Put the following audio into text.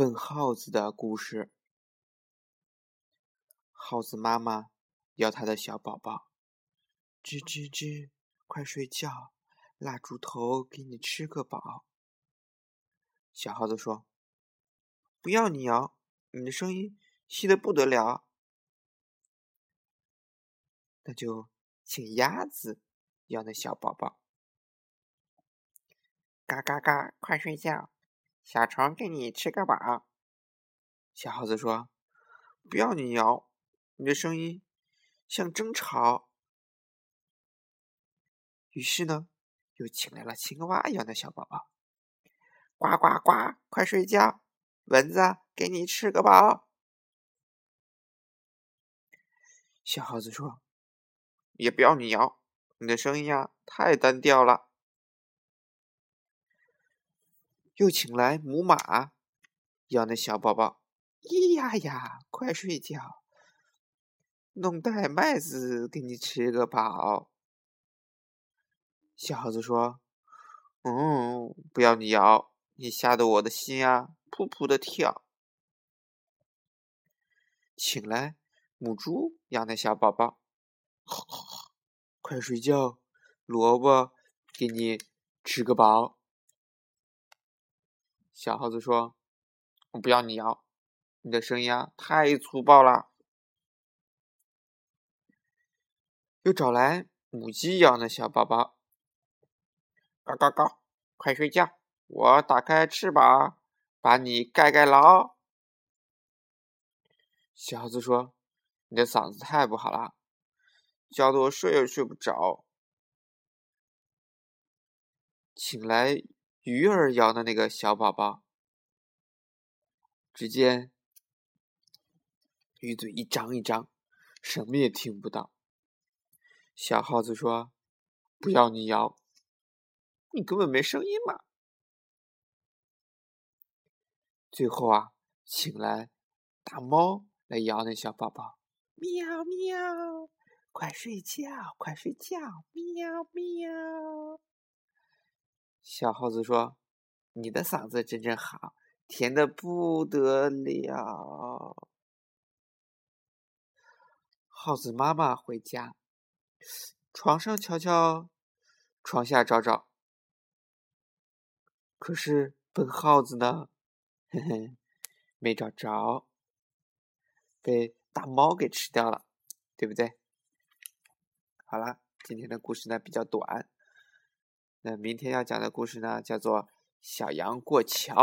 笨耗子的故事。耗子妈妈要它的小宝宝：“吱吱吱，快睡觉，蜡烛头给你吃个饱。”小耗子说：“不要你摇，你的声音细的不得了。”那就请鸭子要那小宝宝：“嘎嘎嘎，快睡觉。”小虫给你吃个饱。小耗子说：“不要你摇，你的声音像争吵。”于是呢，又请来了青蛙一样的小宝宝。呱呱呱，快睡觉！蚊子给你吃个饱。小耗子说：“也不要你摇，你的声音呀太单调了。”又请来母马，要那小宝宝。咿呀呀，快睡觉，弄袋麦子给你吃个饱。小猴子说：“嗯，不要你摇，你吓得我的心啊，扑扑的跳。”请来母猪养那小宝宝，快睡觉，萝卜给你吃个饱。小耗子说：“我不要你摇，你的声音啊太粗暴了。”又找来母鸡养的小宝宝，嘎嘎嘎，快睡觉！我打开翅膀，把你盖盖牢。小耗子说：“你的嗓子太不好了，叫得我睡也睡不着。”请来。鱼儿摇的那个小宝宝，只见鱼嘴一张一张，什么也听不到。小耗子说：“不要你摇，你根本没声音嘛。”最后啊，请来大猫来摇那小宝宝，喵喵，快睡觉，快睡觉，喵喵。小耗子说：“你的嗓子真正好，甜的不得了。”耗子妈妈回家，床上瞧瞧，床下找找，可是笨耗子呢？嘿嘿，没找着，被大猫给吃掉了，对不对？好了，今天的故事呢比较短。那明天要讲的故事呢，叫做《小羊过桥》。